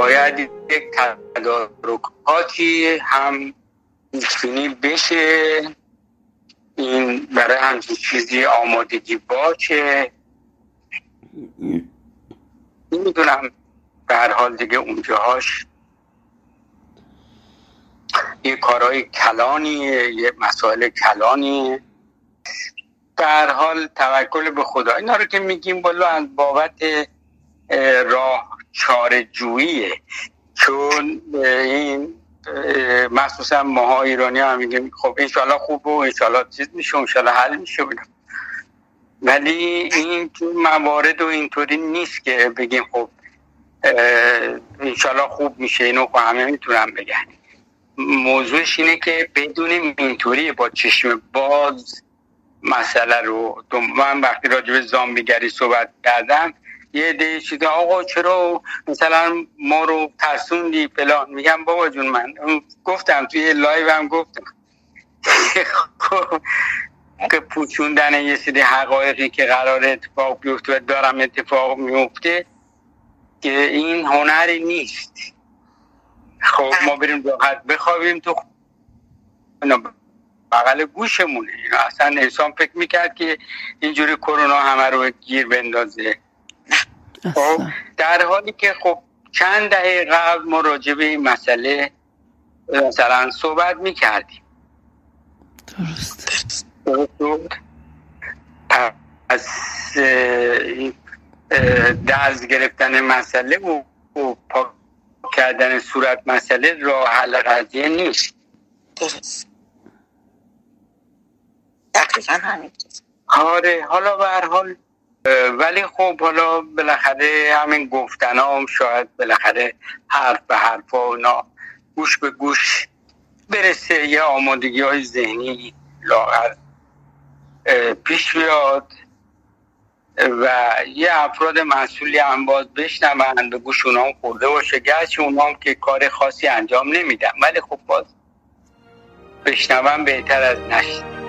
باید یک تدارکاتی هم پیشبینی بشه. این برای همچین چیزی آمادگی باشه. نمی‌دونم در حال دیگه اونجاهاش یه کارهای کلانیه یه مسائل کلانیه. در حال توکل به خدا. اینا رو که میگیم بالا از بابت راه چاره جوییه چون این مخصوصا ماها ایرانی هم میگیم خب انشالله خوب و انشالله چیز میشه انشالله حل میشه ولی این موارد و اینطوری نیست که بگیم خب انشالله خوب میشه اینو همه می‌تونم بگن موضوعش اینه که بدون اینطوری با چشم باز مسئله رو. من وقتی راجع به زامبیگری صحبت کردم یه دی چیزا آقا چرا مثلا ما رو ترسوندی فلان؟ میگم بابا جون من. گفتم توی live هم گفتم. که پیچوندن یه سری حقایقی که قرار اتفاق بیفته و دارم اتفاق میفته که این هنری نیست. خب ما بریم راحت بخوابیم تو بغل گوشمونه. اصلا انسان فکر می‌کرد که اینجوری کرونا همه رو گیر بندازه. در حالی که خب چند دهه قبل ما راجع به این مسئله مثلا صحبت می‌کردیم. درست. از درز گرفتن مسئله و پاک کردن صورت مسئله راه حل قضیه نیست. درست. دقیقا همین آره حالا به هر حال ولی خب حالا بالاخره همین گفتن هم شاید بالاخره حرف به حرف اونا گوش به گوش برسه یه آمادگی های ذهنی لاغر پیش بیاد و یه افراد مسئولی هم باز بشنوند به گوش اونا هم خورده باشه. گرچه اونا هم که کار خاصی انجام نمیدن ولی خب باز بشنون بهتر از نشد